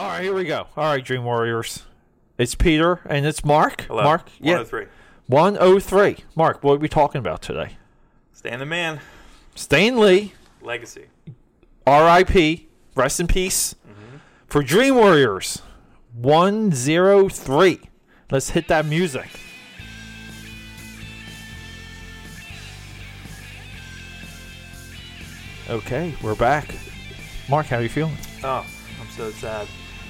All right, here we go. All right, Dream Warriors. It's Peter and it's Mark. Hello. Mark, yeah, 103. 103. Mark, what are we talking about today? Stan the man. Stan Lee, Legacy. R.I.P. Rest in peace. Mm-hmm. For Dream Warriors, 103. Let's hit that music. Okay, we're back. Mark, how are you feeling? Oh, I'm so sad.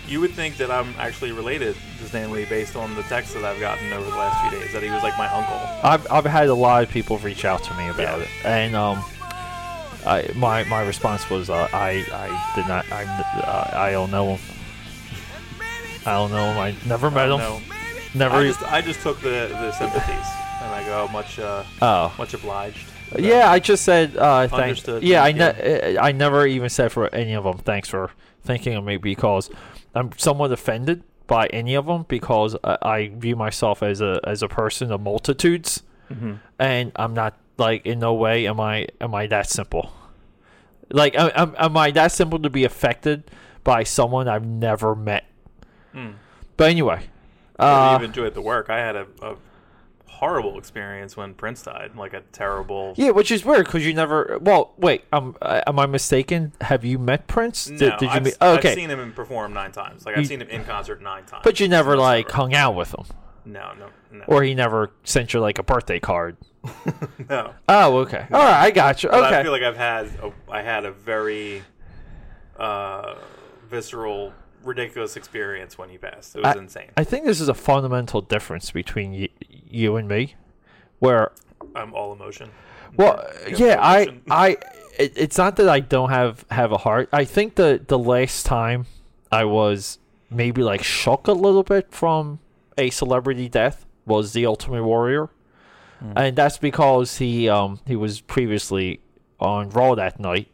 You would think that I'm actually related to Stan Lee based on the texts that I've gotten over the last few days, that he was like my uncle. I've, I've had a lot of people reach out to me about Yeah. it, and um, I my my response was uh, I I did not I uh, I don't know him. I don't know him. I never met him. Never. I just, I just took the, the sympathies, and I go much uh, oh. much obliged. Yeah, I just said uh, thanks. Yeah, I ne- I never even said for any of them thanks for thinking of me because I'm somewhat offended by any of them because I, I view myself as a as a person of multitudes, Mm-hmm. and I'm not like in no way am I am I that simple. Like am, am, I that simple to be affected by someone I've never met? Mm. But anyway, I uh, even enjoyed the work. I had a, a horrible experience when Prince died. Like a terrible. yeah, which is weird because you never. Well, wait, um, am I mistaken? Have you met Prince? No, did, did you I've, meet? s- okay, I've seen him perform nine times. Like I've seen him in concert nine times. but you never like never- hung out with him, No, no, no. or he never sent you like a birthday card. no. Oh, okay. All right, I got you. But I feel like I've had a, I had a very uh, visceral, ridiculous experience when he passed. It was insane. I think this is a fundamental difference between you and me, where I'm all emotion. Well, yeah, I, emotion. I, it, it's not that I don't have have a heart. I think the the last time I was maybe like shocked a little bit from a celebrity death was the Ultimate Warrior, and that's because he um he was previously on Raw that night,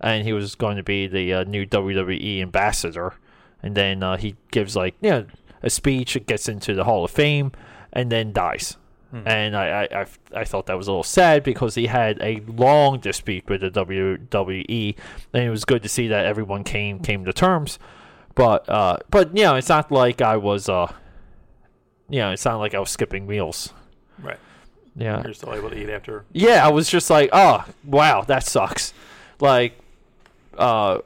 and he was going to be the uh, new WWE ambassador, and then uh, he gives like you know a speech, it gets into the Hall of Fame, and then dies and I, I, I, I thought that was a little sad because he had a long dispute with the WWE, and it was good to see that everyone came came to terms. But uh, but you know, it's not like I was uh, you know, it's not like I was skipping meals. Right. Yeah, You're still able to eat after. yeah, I was just like, oh wow, that sucks. Like, uh,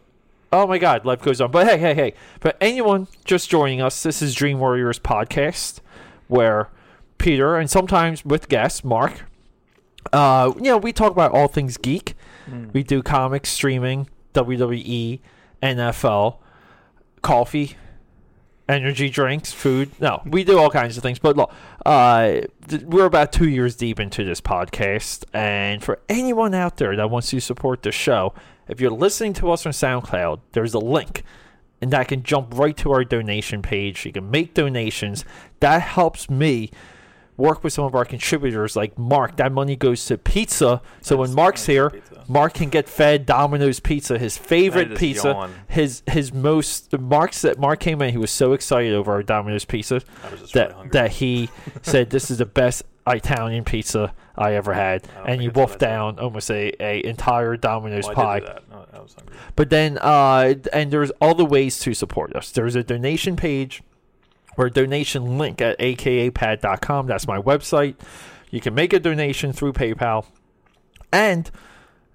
oh my god, life goes on. But hey, hey, hey! But anyone just joining us, this is Dream Warriors podcast, where Peter and sometimes with guests Mark, uh, you know, we talk about all things geek. We do comics, streaming, WWE, NFL, coffee, energy drinks, food. No, we do all kinds of things. But look, uh, th- we're about two years deep into this podcast, and for anyone out there that wants to support the show, if you're listening to us on SoundCloud, there's a link. And that can jump right to our donation page. You can make donations. That helps me work with some of our contributors like Mark. That money goes to pizza. So when Mark's here, pizza. Mark can get fed Domino's pizza, his favorite pizza. yawn. His his most Mark's that Mark came in. He was so excited over our Domino's pizza I was just that really that he said this is the best Italian pizza I ever had, I and he wolfed down almost a, a entire Domino's Well, pie. I did do that. No, I was hungry. But then, uh, and there's all the ways to support us. There's a donation page or a donation link at akapad.com. That's my website. You can make a donation through PayPal. And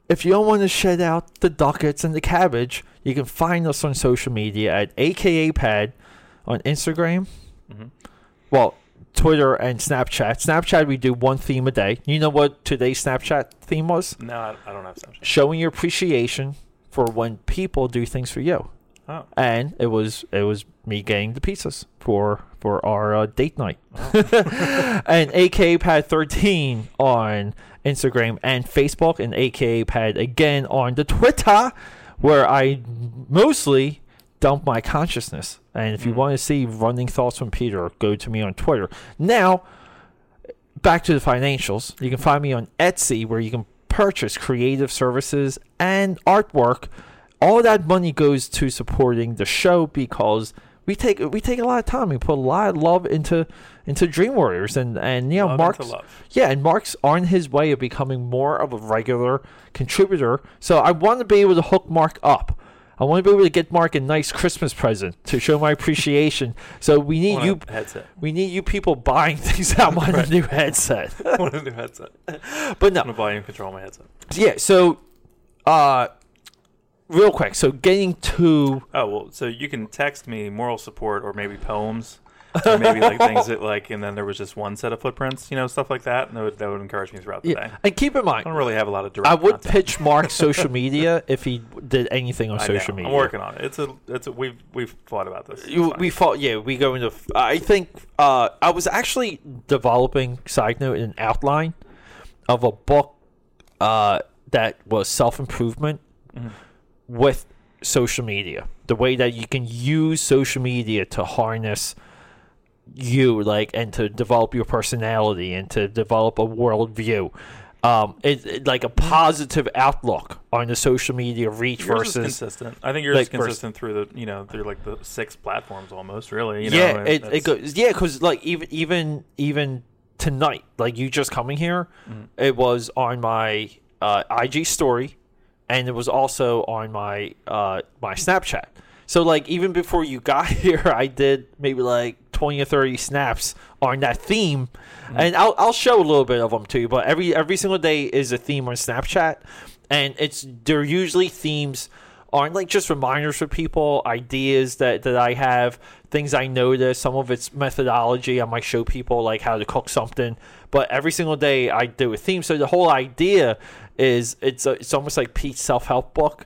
if you don't want to shed out the ducats and the cabbage, you can find us on social media at akapad on Instagram. Mhm. Well, Twitter and Snapchat. Snapchat, we do one theme a day. You know what today's Snapchat theme was? No, I, I don't have Snapchat. showing your appreciation for when people do things for you. Oh. And it was it was me getting the pizzas for for our uh, date night. and AKA Pad 13 on Instagram and Facebook and AKA Pad again on the Twitter where I mostly dump my consciousness. And if you Mm. want to see running thoughts from Peter, go to me on Twitter. Now, back to the financials. You can find me on Etsy where you can purchase creative services and artwork. All that money goes to supporting the show because we take we take a lot of time. We put a lot of love into into Dream Warriors and and you know Love Mark's yeah, and Mark's on his way of becoming more of a regular contributor. So I want to be able to hook Mark up. I want to be able to get Mark a nice Christmas present to show my appreciation. So we need you. headset. We need you people buying things out my Right. new headset. Want a new headset. But no, I'm gonna buy and control my headset. yeah. So, uh, real quick. So getting to Oh well, so you can text me moral support or maybe poems, or maybe like things that like, and then there was just one set of footprints, you know, stuff like that, and that would, that would encourage me throughout the yeah, day. and keep in mind, I don't really have a lot of direct. I would contact. pitch Mark social media if he did anything on I social know. media. I'm working on it. It's a, it's a. We've we've thought about this. You, we fought. Yeah, we go into. I think uh, I was actually developing. Side note, an outline of a book uh, that was self improvement Mhm. with social media. The way that you can use social media to harness you, like, and to develop your personality and to develop a worldview. Um, it, it- like a positive outlook on the social media reach Yours versus consistent. I think yours like, is consistent through the you know through like the six platforms almost. Really, you yeah, know, it, it goes. Yeah, because like even even even tonight, like you just coming here, Mhm. it was on my uh, IG story, and it was also on my uh, my Snapchat. So like even before you got here, I did maybe like twenty or thirty snaps on that theme, mm-hmm. and I'll I'll show a little bit of them to you. But every every single day is a theme on Snapchat, and it's they're usually themes aren't like just reminders for people, ideas that that I have, things I notice. Some of it's methodology. I might show people like how to cook something, but every single day I do a theme. So the whole idea is it's a, it's almost like Pete's self help book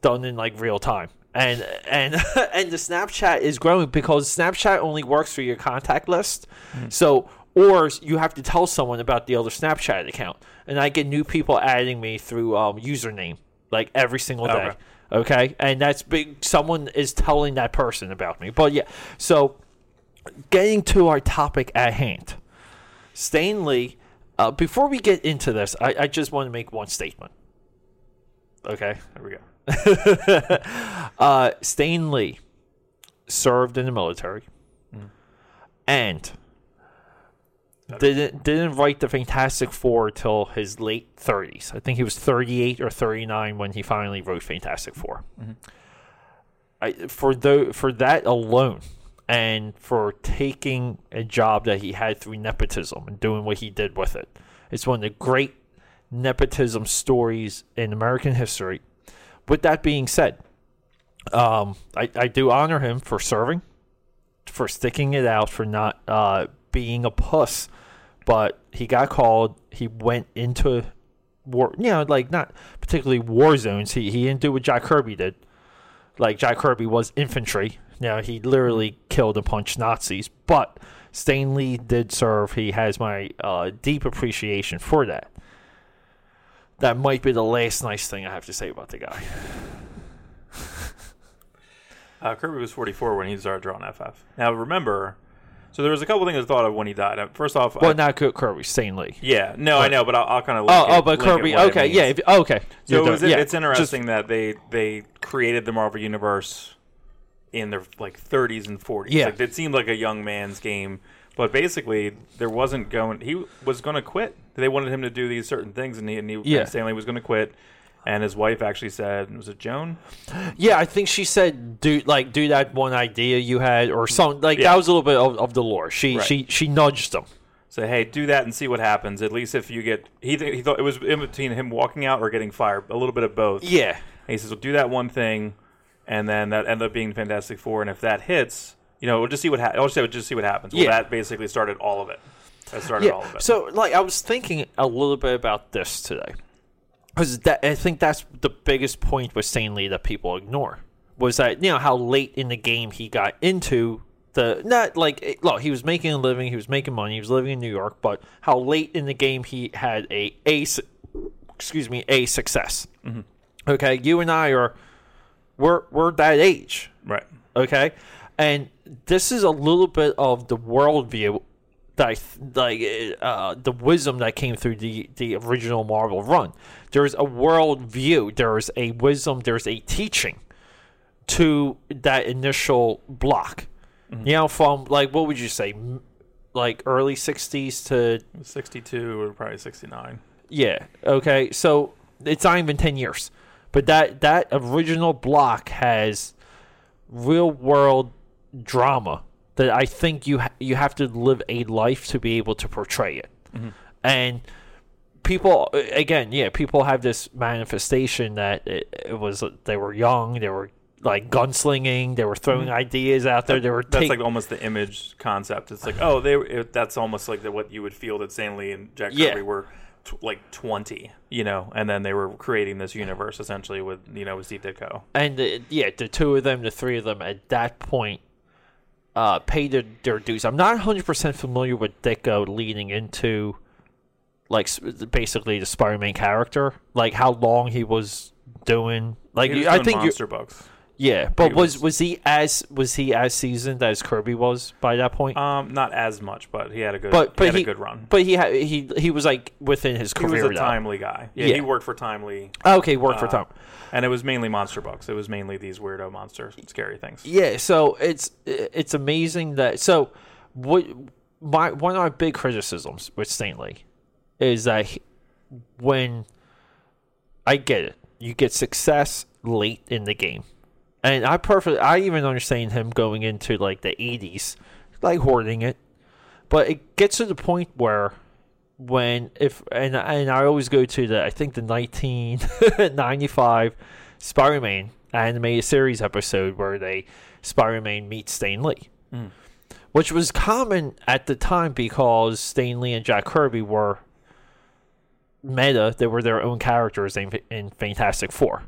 done in like real time. And and and the Snapchat is growing because Snapchat only works for your contact list. So or you have to tell someone about the other Snapchat account. And I get new people adding me through um, username like every single day. Okay. Okay? And that's big someone is telling that person about me. But yeah, so getting to our topic at hand. Stan Lee, uh, before we get into this, I, I just want to make one statement. Okay. here we go. uh, Stan Lee served in the military Mm. and didn't didn't write the Fantastic Four till his late thirties. I think he was thirty eight or thirty nine when he finally wrote Fantastic 4 Mhm. I, for tho- for that alone, and for taking a job that he had through nepotism and doing what he did with it, it's one of the great nepotism stories in American history. With that being said, um, I, I do honor him for serving, for sticking it out, for not uh, being a puss. But he got called. He went into war. You know, like not particularly war zones. He he didn't do what Jack Kirby did. Like Jack Kirby was infantry. You know, he literally killed and punched Nazis. But Stan Lee did serve. He has my uh, deep appreciation for that. That might be the last nice thing I have to say about the guy. Uh, Kirby was 44 when he started drawing FF. Now remember, so there was a couple things I thought of when he died. Uh, First off, Well, I- not Kirby, Stan Lee. yeah, no, I know, but I'll, I'll kind of Oh, oh, but Kirby. Okay, yeah, if, okay. So it was, yeah, it's just- interesting that they they created the Marvel universe in their like 30s and 40s. Yeah. like, it seemed like a young man's game, but basically there wasn't going. He was going to quit. They wanted him to do these certain things, and he and, he, Yeah. and Stan Lee was going to quit. And his wife actually said, "Was it Joan?" yeah, I think she said, "Do like do that one idea you had, or something." Like Yeah. that was a little bit of, of the lore. She Right. she she nudged him. Say, hey, do that and see what happens. At least if you get, he th- he thought it was in between him walking out or getting fired, a little bit of both. Yeah, And he says, well, do that one thing, and then that ended up being Fantastic Four. And if that hits, you know, we'll just see what happens. I'll just just see what happens. Well, Yeah. that basically started all of it. That started all of it. So like I was thinking a little bit about this today, because I think that's the biggest point with Stan Lee that people ignore was that you know how late in the game he got into the not like look he was making a living he was making money he was living in New York but how late in the game he had a a excuse me a success. Mm-hmm. Okay, you and I are we're we're that age right. okay and this is a little bit of the worldview that I th- like uh, the wisdom that came through the the original Marvel run. There's a worldview. There's a wisdom. There's a teaching to that initial block. You know, from like what would you say, like early '60s to 62 or probably 69. yeah. Okay. So it's not even ten years, But that that original block has real world drama that I think you ha- you have to live a life to be able to portray it. And people again, yeah, people have this manifestation that it, it was they were young, they were like gunslinging, they were throwing ideas out there, they were That's take- like almost the image concept. It's like, oh, they. It, that's almost like the, what you would feel that Stan Lee and Jack Yeah. Were t- like twenty, you know, and then they were creating this universe essentially with you know with Steve Ditko. and uh, yeah, the two of them, the three of them at that point uh, paid their, their dues. I'm not 100 percent familiar with Ditko leading into like basically the Spider-Man character, like how long he was doing. Like I doing think you, monster books. Yeah, but was was- he as was he as seasoned as Kirby was by that point? Um, not as much, but he had a good. but but he had he a good run. But he had he he was like within his career. He was a timely guy. Yeah, Yeah. he worked for Timely, Okay, worked for uh, Tom. and it was mainly monster books. It was mainly these weirdo monster scary things. Yeah, so it's it's amazing that so what my one of my big criticisms with Stan Lee is that he- when I get it, you get success late in the game, and I perfectly I even understand him going into like the eighties, like hoarding it, but it gets to the point where when if and and I always go to the I think the nineteen ninety five Spider Man animated series episode where they Spider Man meets Stan Lee. Mm. Which was common at the time because Stan Lee and Jack Kirby were meta, they were their own characters in, in Fantastic Four.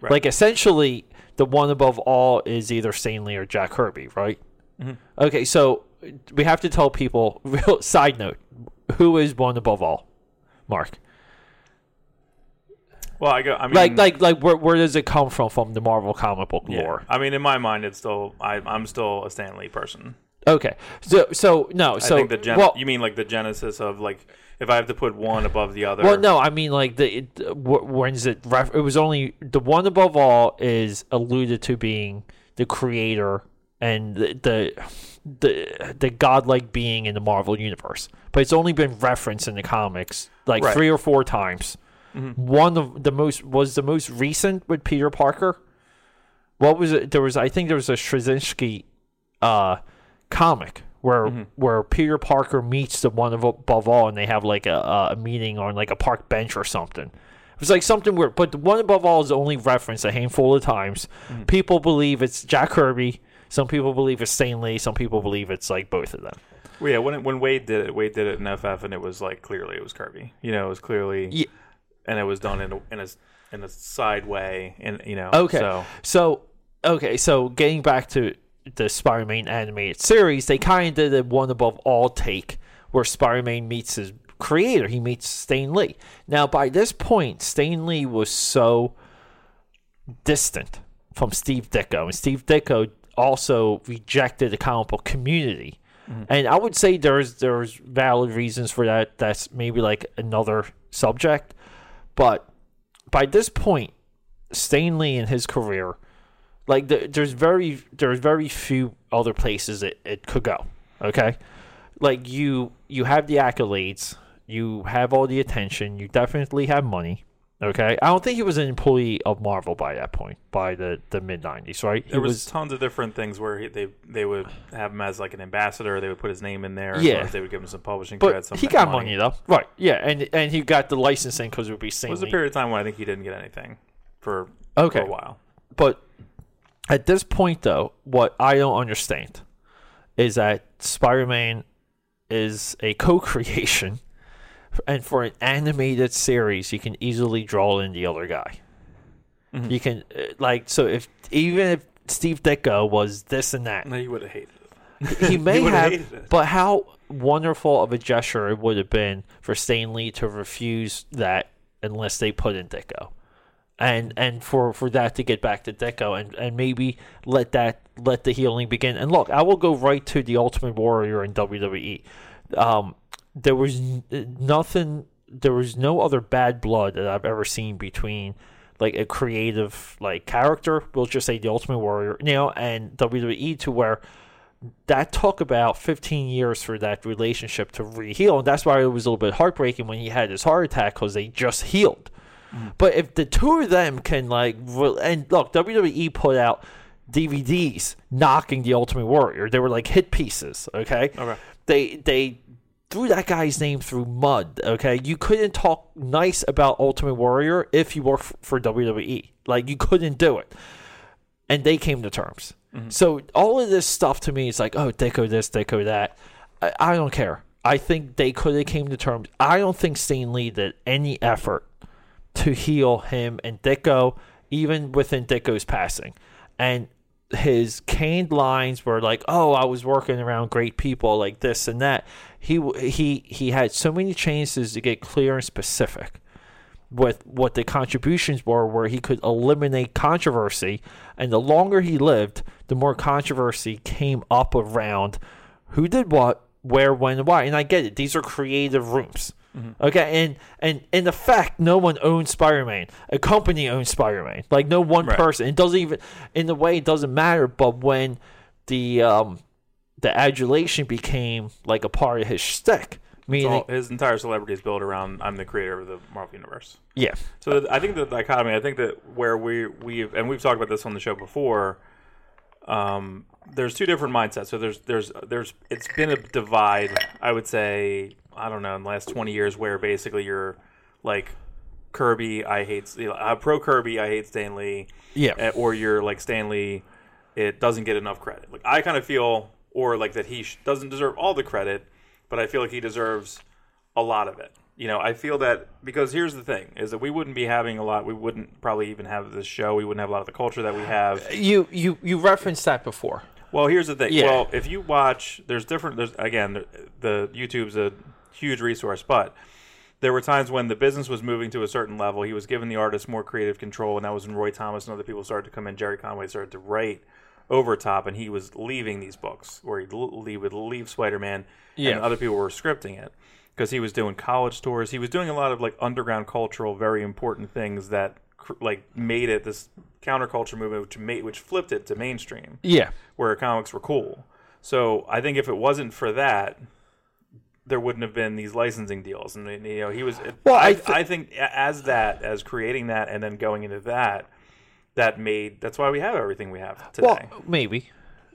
Right. Like essentially the one above all is either Stan Lee or Jack Kirby, right? Mm-hmm. Okay, so we have to tell people real side note, who is one above all? Mark. Well, I go. I mean, like like like where where does it come from from the Marvel comic book yeah. lore? I mean, in my mind, it's still. I, I'm still a Stan Lee person. Okay, so so no, so I think the gen- well, you mean like the genesis of like if I have to put one above the other. well, no, I mean like the it, wh- when's it? Ref- it was only the one above all is alluded to being the creator and the the the, the godlike being in the Marvel universe, but it's only been referenced in the comics like Right. three or four times. One of the most was the most recent with Peter Parker. What was it? There was I think there was a Straczynski uh, comic where mm-hmm. where Peter Parker meets the one above all, and they have like a, a meeting on like a park bench or something. It was like something weird, but the one above all is only referenced a handful of times. Mm-hmm. People believe it's Jack Kirby. Some people believe it's Stan Lee. Some people believe it's like both of them. Well, yeah, when it, when Waid did it, Waid did it in FF, and it was like clearly it was Kirby. You know, it was clearly, Yeah. and it was done in a in a in a side way, and you know. Okay. So So, okay, so getting back to the Spider-Man animated series, they kind of did a one above all take where Spider-Man meets his creator. He meets Stan Lee. Now, by this point, Stan Lee was so distant from Steve Ditko, and Steve Ditko also rejected the comic book community. Mm-hmm. And I would say there's there's valid reasons for that. That's maybe like another subject, but by this point, Stan Lee in his career, like the, there's very there's very few other places it, it could go. Okay, like you you have the accolades, you have all the attention, you definitely have money. Okay, I don't think he was an employee of Marvel by that point, by the, the mid '90s, right? There was, tons of different things where he, they they would have him as like an ambassador. They would put his name in there. Yeah. they would give him some publishing but credits. Some he got money. though, right? Yeah, and and he got the licensing because it would be Stan Lee. was a period of time when I think he didn't get anything for Okay. for a while. But at this point, though, what I don't understand is that Spider Man is a co creation, and for an animated series, you can easily draw in the other guy. You can, uh, like, so if even if Steve Ditko was this and that, No, you would have hated it. he may it. but how wonderful of a gesture it would have been for Stan Lee to refuse that unless they put in Ditko, and and for for that to get back to Ditko and and maybe let that let the healing begin. And look, I will go right to the Ultimate Warrior in WWE. Um, there was nothing. There was no other bad blood that I've ever seen between like a creative like character. We'll just say the Ultimate Warrior, you know, and WWE to where that took about 15 years for that relationship to re-heal and that's why it was a little bit heartbreaking when he had his heart attack because they just healed But if the two of them can like, re- and look, WWE put out DVDs knocking the Ultimate Warrior. They were like hit pieces. Okay. Okay. They they threw that guy's name through mud. Okay. You couldn't talk nice about Ultimate Warrior if you work for WWE. Like you couldn't do it. And they came to terms. Mm-hmm. So all of this stuff to me is like, oh, Ditko this, Ditko that. I, I don't care. I think they could have came to terms. I don't think Stan Lee did any effort to heal him and Ditko, even within Ditko's passing. And his canned lines were like, "Oh, I was working around great people like this and that." He he he had so many chances to get clear and specific with what the contributions were, where he could eliminate controversy. And the longer he lived, the more controversy came up around who did what, where, when, why. And I get it; these are creative rooms. Okay, and and in effect, no one owns Spider-Man. A company owns Spider-Man. Like no one Right. person. It doesn't even in the way it doesn't matter. But when the um the adulation became like a part of his shtick, meaning all, his entire celebrity is built around I'm the creator of the Marvel universe. yeah, So th- I think the dichotomy. I think that where we we've and we've talked about this on the show before. Um, there's two different mindsets. So there's there's there's it's been a divide. I would say I don't know in the last 20 years where basically you're like Kirby. I hate you know, uh, pro Kirby. I hate Stan Lee. yeah, eh, or you're like Stan Lee, it doesn't get enough credit. Like I kind of feel, or like that he sh- doesn't deserve all the credit, but I feel like he deserves a lot of it. You know, I feel that because here's the thing: is that we wouldn't be having a lot. We wouldn't probably even have this show. We wouldn't have a lot of the culture that we have. you you you referenced that before. Well, here's the thing. Yeah. Well, if you watch, there's different. There's again, the, the YouTube's a huge resource, but there were times when the business was moving to a certain level. He was giving the artist more creative control, and that was when Roy Thomas and other people started to come in. Gerry Conway started to write over top, and he was leaving these books, where he'd l- he would leave Spider Man, Yeah. and other people were scripting it because he was doing college tours. He was doing a lot of like underground cultural, very important things that like made it this counterculture movement, which made which flipped it to mainstream Yeah, where comics were cool. So I think if it wasn't for that, there wouldn't have been these licensing deals. And you know, he was. Well, I I, thi- I think as that, as creating that, and then going into that, that made. That's why we have everything we have today. well, maybe,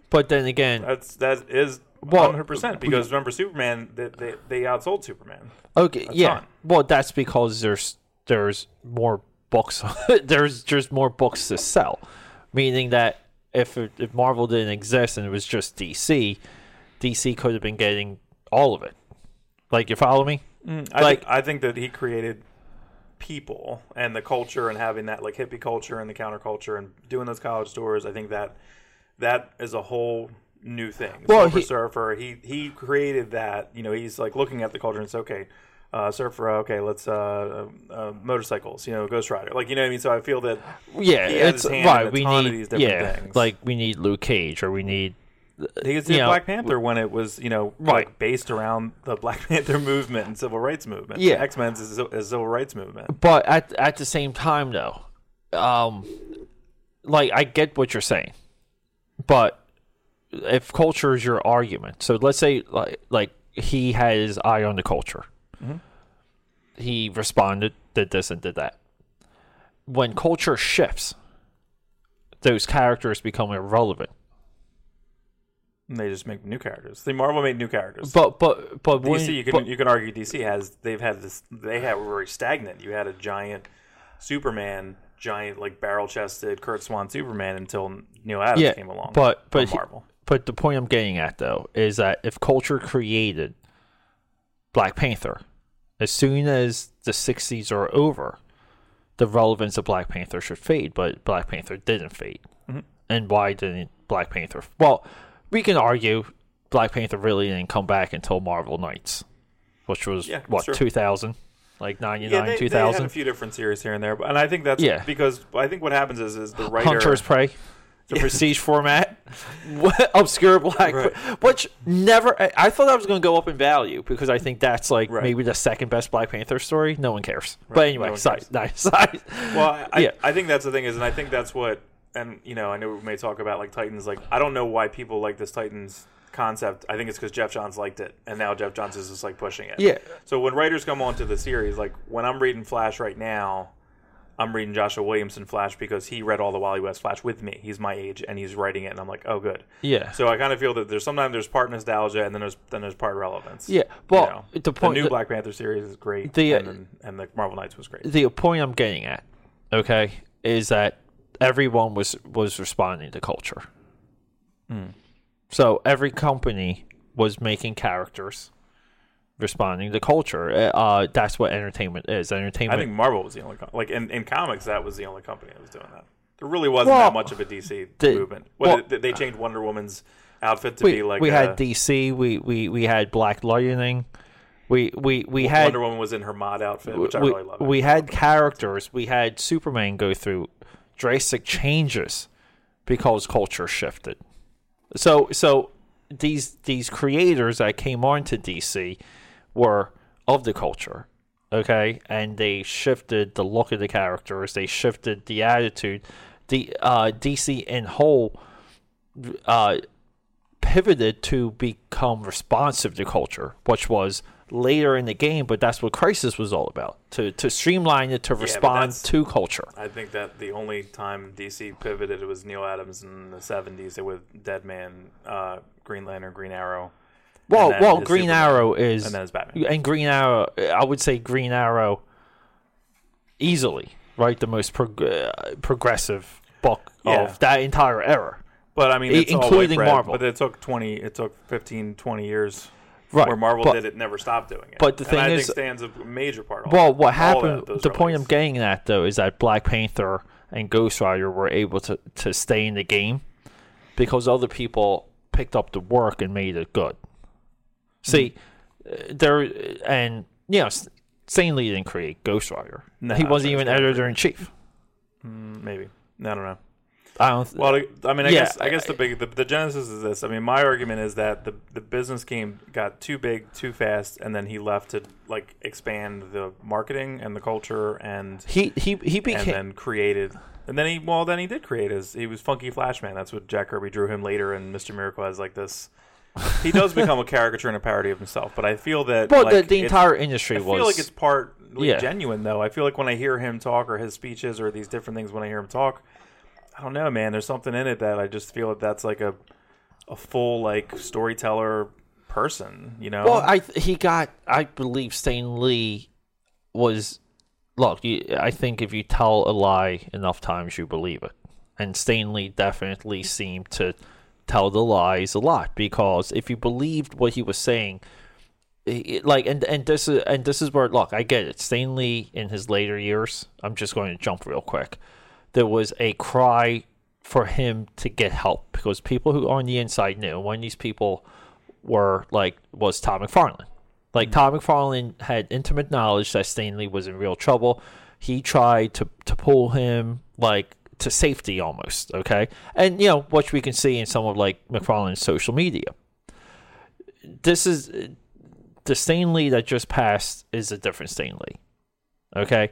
but then again, that's that is Well, 100 percent because remember Superman, they, they they outsold Superman. okay, yeah. Well, that's because there's there's more books. there's just more books to sell, meaning that if it, if Marvel didn't exist and it was just DC, DC could have been getting all of it. Like you follow me? Mm, I Like- think, I think that he created people and the culture and having that like hippie culture and the counterculture and doing those college tours. I think that that is a whole new thing. Well, Silver he- Surfer, he he created that. You know, he's like looking at the culture and it's okay. Uh, surfer, okay, let's uh, uh, motorcycles. You know, Ghost Rider, like you know what I mean. So I feel that Yeah, He it's his hand in right. a We need these different yeah, things. like we need Luke Cage or we need he did Black Panther when it was you know Right. like based around the Black Panther movement and civil rights movement. Yeah. X Men's is a civil rights movement. But at at the same time, though, um, like I get what you're saying, but if culture is your argument, so let's say like like he has eye on the culture, he responded, did this and did that. When culture shifts, those characters become irrelevant. And they just make new characters. See, Marvel made new characters. But but but when, DC, you can but- you can argue DC has they've had this they have were very stagnant. You had a giant Superman, giant like barrel chested Curt Swan Superman until Neal Adams yeah, came along. but but Marvel. But the point I'm getting at though is that if culture created Black Panther, as soon as the '60s are over, the relevance of Black Panther should fade. But Black Panther didn't fade. Mm-hmm. And why didn't Black Panther? Well, we can argue Black Panther really didn't come back until Marvel Knights, which was Yeah, what sure. 2000, like 99, Yeah, they, they had 2000. a few different series here and there, but and I think that's Yeah. because I think what happens is is the writer Panther's Prey, the prestige format, obscure black, Right. which never. I, I thought that was going to go up in value because I think that's like Right. maybe the second best Black Panther story. No one cares. But Right, anyway, no side, nice side. Well, I, I, Yeah. I think that's the thing is, and I think that's what, and you know, I know we may talk about like Titans. Like, I don't know why people like this Titans concept. I think it's because Geoff Johns liked it, and now Geoff Johns is just like pushing it. Yeah. So when writers come onto the series, like when I'm reading Flash right now, I'm reading Joshua Williamson Flash because he read all the Wally West Flash with me. He's my age and he's writing it, and I'm like, oh, good. Yeah. So I kind of feel that there's sometimes there's part nostalgia and then there's then there's part relevance. Yeah. You Well, know, the point new the, Black Panther series is great, The, and, then, and the Marvel Knights was great. the point I'm getting at, okay, is that everyone was was responding to culture. Hmm. So every company was making characters responding to culture. Uh, that's what entertainment is. Entertainment. I think Marvel was the only com- like in, in comics that was the only company that was doing that. There really wasn't Well, that much of a DC the- movement. What well- they changed Wonder Woman's outfit to we, be like we a- had DC. We, we we had Black Lightning. We we we had Wonder Woman was in her mod outfit, which I really love. we had characters. We had Superman go through drastic changes because culture shifted. So so these these creators that came on to DC were of the culture, okay, and they shifted the look of the characters. They shifted the attitude. The uh, DC in whole uh, pivoted to become responsive to culture, which was later in the game, but that's what Crisis was all about to to streamline it to respond that's- to culture. I think that the only time DC pivoted was Neal Adams in the '70s with Dead Man, uh, Green Lantern, Green Arrow. Well, well, Green Superman, Arrow is and then his Batman. and Green Arrow. I would say Green Arrow easily right the most prog- uh, progressive book Yeah. of that entire era. But I mean, I- it's all including bread, Marvel. But it took 20, it took 15, 20 years. Right, Where Marvel but- did it, never stopped doing it. but the and thing I is- think stands a major part. Of Well, all- what happened? that- the point I'm getting at though is that Black Panther and Ghost Rider were able to to stay in the game because other people picked up the work and made it good. See, uh, there and you know, S- Stan Lee didn't create Ghost Rider. No, he wasn't even editor in chief. Mm, maybe I don't know. I don't. Th- Well, I mean, I Yeah, guess I guess the big the, the genesis is this. I mean, my argument is that the the business game got too big too fast, and then he left to like expand the marketing and the culture and he he he and became then created. And then he well then he did create his he was Funky Flashman. That's what Jack Kirby drew him later, and Mister Miracle has like this. He does become a caricature and a parody of himself, but I feel that well, like, the, the entire industry I was. feel like it's part Yeah. genuine though. I feel like when I hear him talk or his speeches or these different things when I hear him talk, I don't know, man. There's something in it that I just feel that that's like a a full like storyteller person, you know? Well, I he got. I believe Stan Lee was. Look, you, I think if you tell a lie enough times, you believe it. And Stan Lee definitely seemed to tell the lies a lot because if you believed what he was saying, i- i- like, and and this is and this is where look, I get it. Stan Lee in his later years, I'm just going to jump real quick. There was a cry for him to get help because people who on the inside knew. One of these people were like was Todd McFarlane. Like mm-hmm. Todd McFarlane had intimate knowledge that Stan Lee was in real trouble. He tried to to pull him like to safety almost, okay? And you know, what we can see in some of like McFarlane's social media. This is the Stan Lee that just passed is a different Stan Lee. Okay?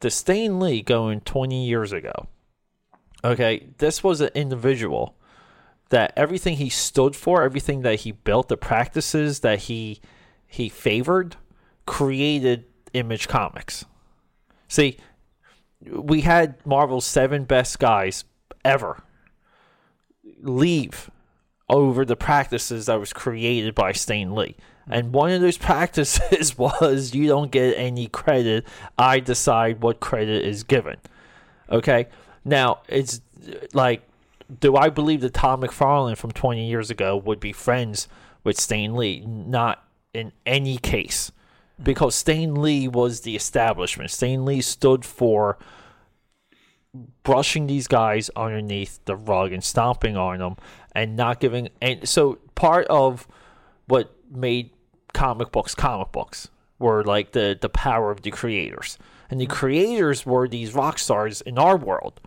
The Stan Lee going 20 years ago. Okay, this was an individual that everything he stood for, everything that he built, the practices that he he favored, created Image Comics. See, we had Marvel's seven best guys ever leave over the practices that was created by Stan Lee. And one of those practices was you don't get any credit. I decide what credit is given. Okay? Now, it's like, do I believe that Todd McFarlane from 20 years ago would be friends with Stan Lee? Not in any case. Because Stan Lee was the establishment. Stan Lee stood for brushing these guys underneath the rug and stomping on them and not giving and so part of what made comic books comic books were like the the power of the creators and the creators were these rock stars in our world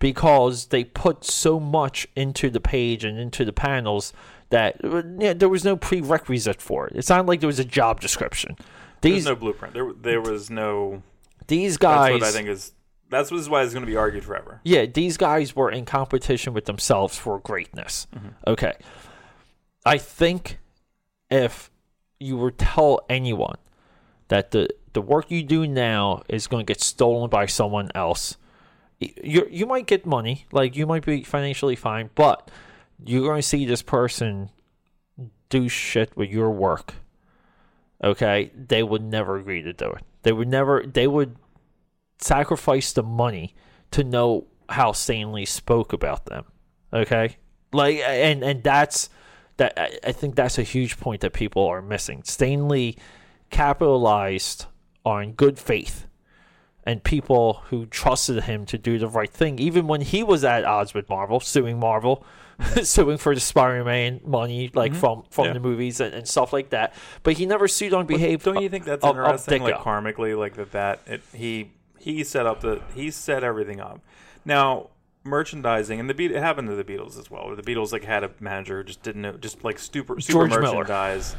because they put so much into the page and into the panels that yeah, there was no prerequisite for it. It's not like there was a job description. There's These no blueprint. There there was no these that's guys what I think is that's what is why it's going to be argued forever. yeah, these guys were in competition with themselves for greatness. Mm-hmm. Okay. I think if you were to tell anyone that the the work you do now is going to get stolen by someone else. You you might get money, like you might be financially fine, but you're going to see this person do shit with your work. Okay, they would never agree to do it. They would never. They would sacrifice the money to know how Stan Lee spoke about them. Okay, like and and that's that. I, think that's a huge point that people are missing. Stan Lee capitalized on good faith and people who trusted him to do the right thing, even when he was at odds with Marvel, suing Marvel, suing for the Spider-Man money, like from from Yeah. the movies and, and stuff like that. But he never sued on behalf. Don't you think that's of- of interesting? Like karmically, like that. That it, he he set up the he set everything up. Now merchandising and the Beat it happened to the Beatles as well. Where the Beatles like had a manager who just didn't know, just like super super George merchandise,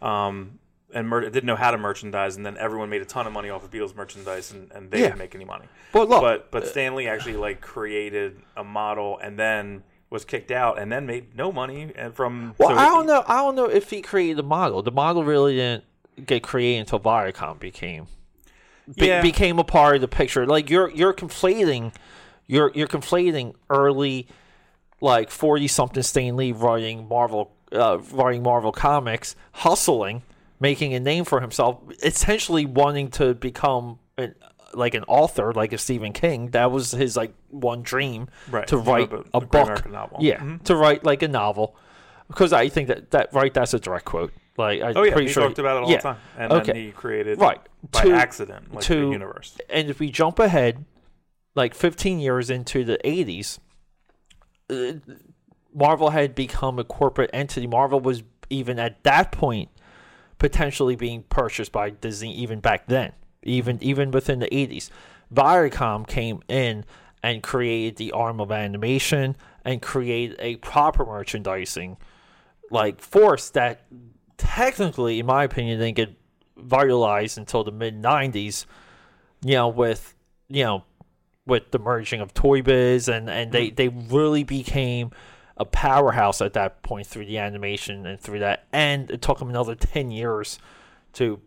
um, and mer- didn't know how to merchandise, and then everyone made a ton of money off of Beatles merchandise, and, and they Yeah. didn't make any money. But look, but but Stan Lee actually like created a model, and then was kicked out, and then made no money, and from Well, so I don't know. I don't know if he created the model. The model really didn't get created until Viacom became be- Yeah. became a part of the picture. Like you're you're conflating, you're you're conflating early, like forty something Stan Lee writing Marvel, uh, writing Marvel comics, hustling, making a name for himself, essentially wanting to become an, like an author, like a Stephen King. That was his like one dream Right. to write A- a, a great book, novel. yeah, Mhm. to write like a novel. Because I think that that right, that's a direct quote. Like I'm Oh yeah, pretty he sure talked about it all yeah. the time, and Okay. then he created Right. by To- accident like to- the universe. and if we jump ahead like 15 years into the 80s uh, marvel had become a corporate entity marvel was even at that point potentially being purchased by disney even back then even even within the 80s viacom came in and created the arm of animation and created a proper merchandising like force that technically in my opinion didn't get vitalized until the mid 90s you know with you know with the merging of toy biz and and they mm. they really became a powerhouse at that point through the animation and through that. And it took them another 10 years to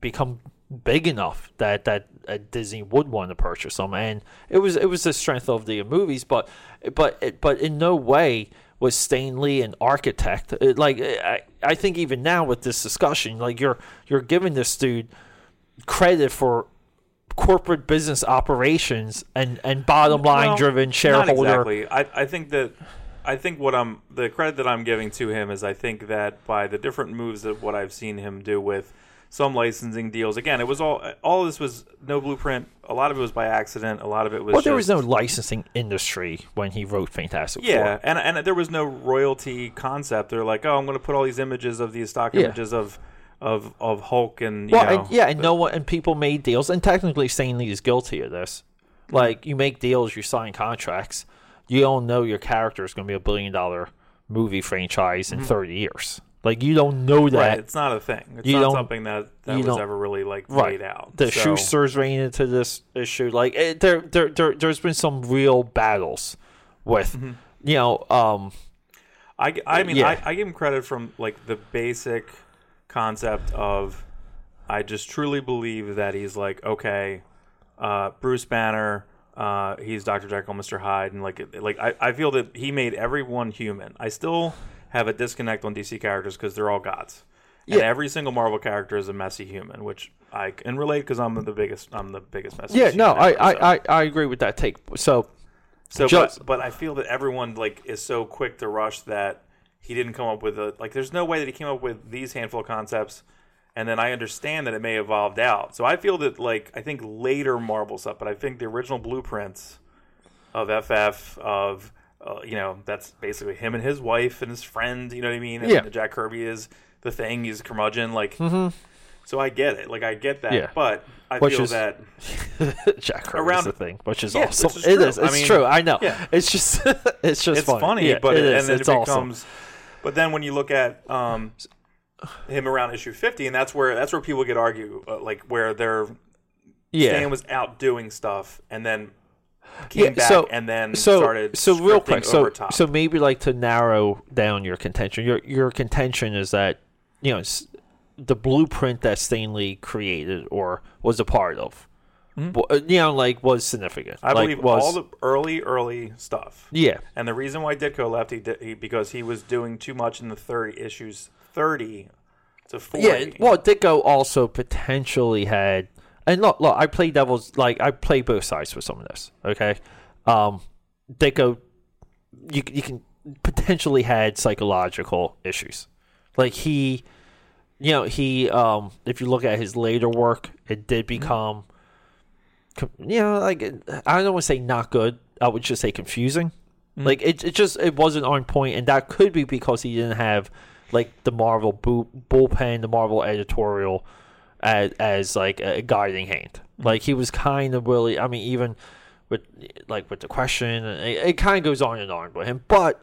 become big enough that that uh, Disney would want to purchase them and it was it was the strength of the movies but but but in no way was Stan Lee an architect It- like I, I think even now with this discussion like you're you're giving this dude credit for corporate business operations and and bottom line Well, driven shareholder exactly. I, I think that I think what I'm the credit that I'm giving to him is I think that by the different moves that what I've seen him do with some licensing deals. Again, it was all all of this was no blueprint. A lot of it was by accident. A lot of it was well there was no licensing industry when he wrote Fantastic Yeah, Four. and and there was no royalty concept. They're like, oh, I'm going to put all these images of these stock Yeah. images of of of Hulk and you Well, know, and, yeah, and uh, no one and people made deals, and technically, Stan Lee is guilty of this. Like, you make deals, you sign contracts, you don't know your character is going to be a billion dollar movie franchise in mm-hmm. thirty years. Like, you don't know that. Right. It's not a thing. It's You not something that that was ever really like Right. laid out. The So- Schuster's ran into this issue. Like, it, there, there, there, there's been some real battles with, Mm-hmm. you know, um, I, I mean, Yeah. I, I give him credit from like the basic concept of I just truly believe that he's like, okay, uh, Bruce Banner, uh, he's Dr. Jekyll, Mr. Hyde, and like, like I, I feel that he made everyone human. I still have a disconnect on DC characters because they're all gods. And Yeah. every single Marvel character is a messy human, which I can relate because I'm the biggest. I'm the biggest messy. yeah, no, I, ever, I, so. I, I agree with that take. So, So, Just- but, but I feel that everyone like is so quick to rush that he didn't come up with a like. There's no way that he came up with these handful of concepts, and then I understand that it may have evolved out. So I feel that like I think later Marvel stuff, but I think the original blueprints of FF of uh, you know that's basically him and his wife and his friend. You know what I mean? And Yeah. Jack Kirby is the thing. He's a curmudgeon. Like. So I get it, like I get that, Mm-hmm. Yeah. but I Which feel is- that Jack Kirby's Around- the thing, which is Yeah, awesome. is It is. I It's mean, true. I know. yeah. It's just, it's just it's funny. funny, Yeah, but it is. and then it's it awesome. But then when you look at um, him around issue fifty, and that's where that's where people get argue, uh, like where they're Yeah. Stan was out doing stuff, and then came Yeah, back, so- and then so started. so real quick so top. so maybe like to narrow down your contention your your contention is that you know the blueprint that Stan Lee created or was a part of. uh, You know, like was significant. Mm-hmm. I like, believe was, all the early, early stuff. yeah, And the reason why Ditko left, he, did, he because he was doing too much in the thirty issues, thirty to forty. yeah. Well, Ditko also potentially had, and look, look. I play devil's like I play both sides for some of this. Okay, um, Ditko, you you can potentially had psychological issues, like he, you know, he um, if you look at his later work, it did become, com- you know, like I don't want to say not good. I would just say confusing. Like it, it just it wasn't on point, and that could be because he didn't have like the Marvel bu- bullpen, the Marvel editorial as as like a guiding hand. Like he was kind of really. I mean, even with like with the question, it, it kind of goes on and on with him. But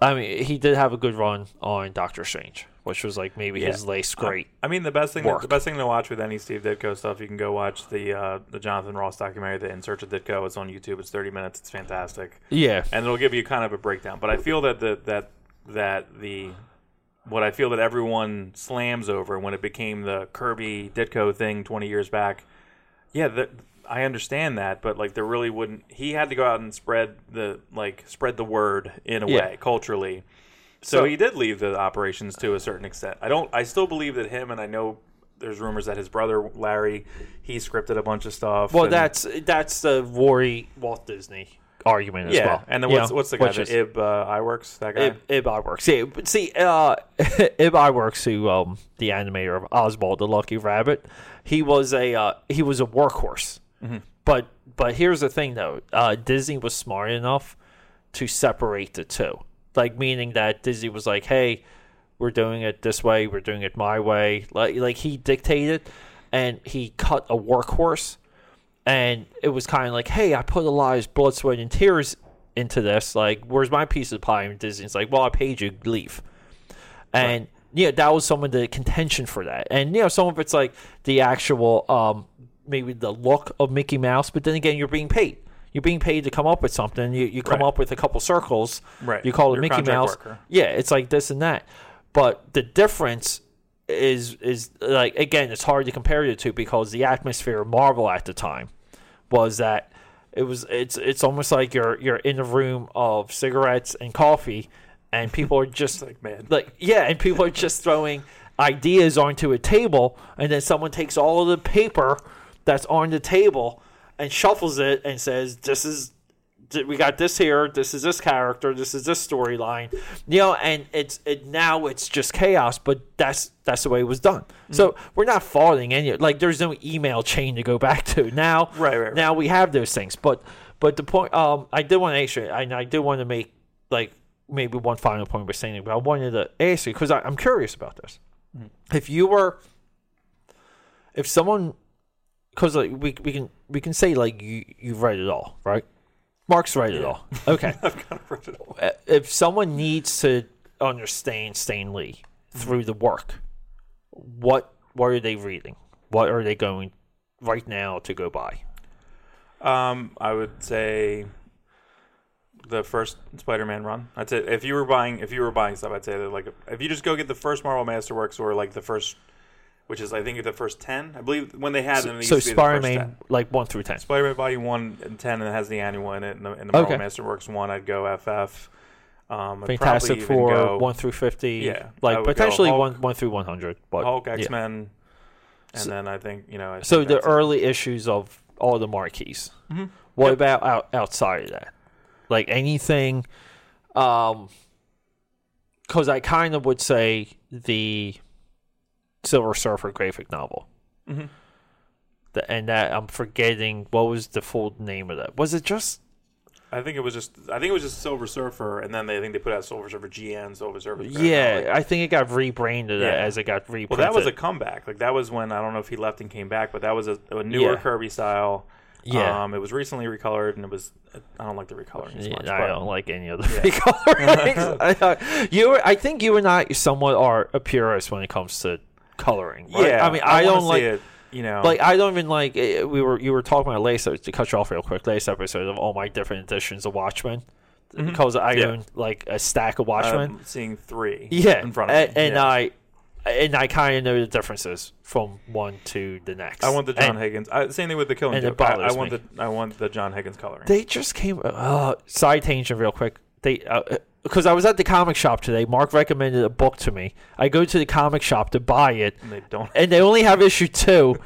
I mean, he did have a good run on Doctor Strange, which was like maybe his last great. I mean, the best thing, work. the best thing to watch with any Steve Ditko stuff, you can go watch the uh, the Jonathan Ross documentary, "The In Search of Ditko." It's on YouTube. It's thirty minutes. It's fantastic, yeah, and it'll give you kind of a breakdown. But I feel that the that that the what I feel that everyone slams over when it became the Kirby Ditko thing twenty years back. Yeah, that I understand that, but like there really wouldn't. He had to go out and spread the like spread the word in a Yeah. way culturally. So, So- he did leave the operations to a certain extent. I don't. I still believe that him and I know there's rumors that his brother Larry he scripted a bunch of stuff. Well, and- that's that's the Rory Walt Disney argument as yeah. well. And then what's know, what's the guy? which The is- Ib uh, Iwerks, that guy. Ib, Ib Iwerks. Yeah, but see, uh, Ib Iwerks, who um, the animator of Oswald the Lucky Rabbit, he was a uh, he was a workhorse. Mm-hmm. But but here's the thing though, uh, Disney was smart enough to separate the two. Like meaning that Disney was like, hey, we're doing it this way, we're doing it my way. Like like he dictated, and he cut a workhorse and it was kind of like, hey, I put a lot of blood, sweat, and tears into this. Like, where's my piece of the pie? And Disney's like, well, I paid you, leave. And yeah, that was some of the contention for that. And you know, some of it's like the actual, um, maybe the look of Mickey Mouse, but then again, you're being paid. You're being paid to come up with something. You you come Right. up with a couple circles. Right. You call it Mickey Mouse. worker. Yeah, it's like this and that. But the difference is is like again, it's hard to compare the two because the atmosphere of Marvel at the time was that it was it's it's almost like you're you're in a room of cigarettes and coffee and people are just like man. like yeah and people are just throwing ideas onto a table and then someone takes all of the paper that's on the table and shuffles it and says this is we got this here this is this character this is this storyline you know and it's it now it's just chaos but that's that's the way it was done. So we're not faulting any like there's no email chain to go back to. Now Right, right, right. now we have those things. But but the point um i did want to ask you and i did want to make like maybe one final point by saying it, but i wanted to ask you because i'm curious about this. If you were if someone because like we, we can we can say like you you've read it all right mark's read at all. Okay. Uh, if someone needs to understand Stan Lee through the work what what are they reading? What are they going right now to go by Um, I would say the first Spider-Man run. I'd say if you were buying if you were buying stuff, I'd say that like if you just go get the first Marvel Masterworks or like the first, which is I think the first ten. I believe when they had them. They so used to be spider-man 10. like 1 through 10 Spider-Man Volume One and Ten, and it has the annual in it. And the, in the Marvel Okay. Masterworks one, I'd go FF. Um, fantastic four go 1 through 50 Yeah, like potentially Hulk- 1 1 through 100 but Hulk. X Men, and So- then I think you know. I So the that's it. early issues of all the marquees. Mm-hmm. What Yep. about out, outside of that? Like anything? Um, because I kind of would say the Silver Surfer graphic novel. Mhm. The, and that I'm forgetting what was the full name of that. Was it just I think it was just. I think it was just Silver Surfer, and then they I think they put out Silver Surfer GN, Silver Surfer. yeah? I think it got rebranded Yeah. as it got reprinted. Well, that was a comeback. Like that was when I don't know if he left and came back, but that was a, a newer Yeah. Kirby style. Yeah. Um, it was recently recolored, and it was. I don't like the recoloring as Yeah, much. I don't like any of the recolorings. I, you, I think you and I somewhat are a purist when it comes to coloring. right? Yeah, I mean, I, wanna don't like. it. You know, Like I don't even like. eh, We were you were talking about last to cut you off real quick. Last episode of all my different editions of Watchmen because I Mm-hmm. Yeah. own like a stack of Watchmen. I'm seeing three. yeah, in front of and, me. and yeah. I, and I kind of know the differences from one to the next. I want the John And Higgins. I, same thing with the Killing Joke. I, I want me. the I want the John Higgins coloring. They just came. Uh, side tangent, real quick. They because I was at the comic shop today. Mark recommended a book to me. I go to the comic shop to buy it, And they don't. and they only have issue two.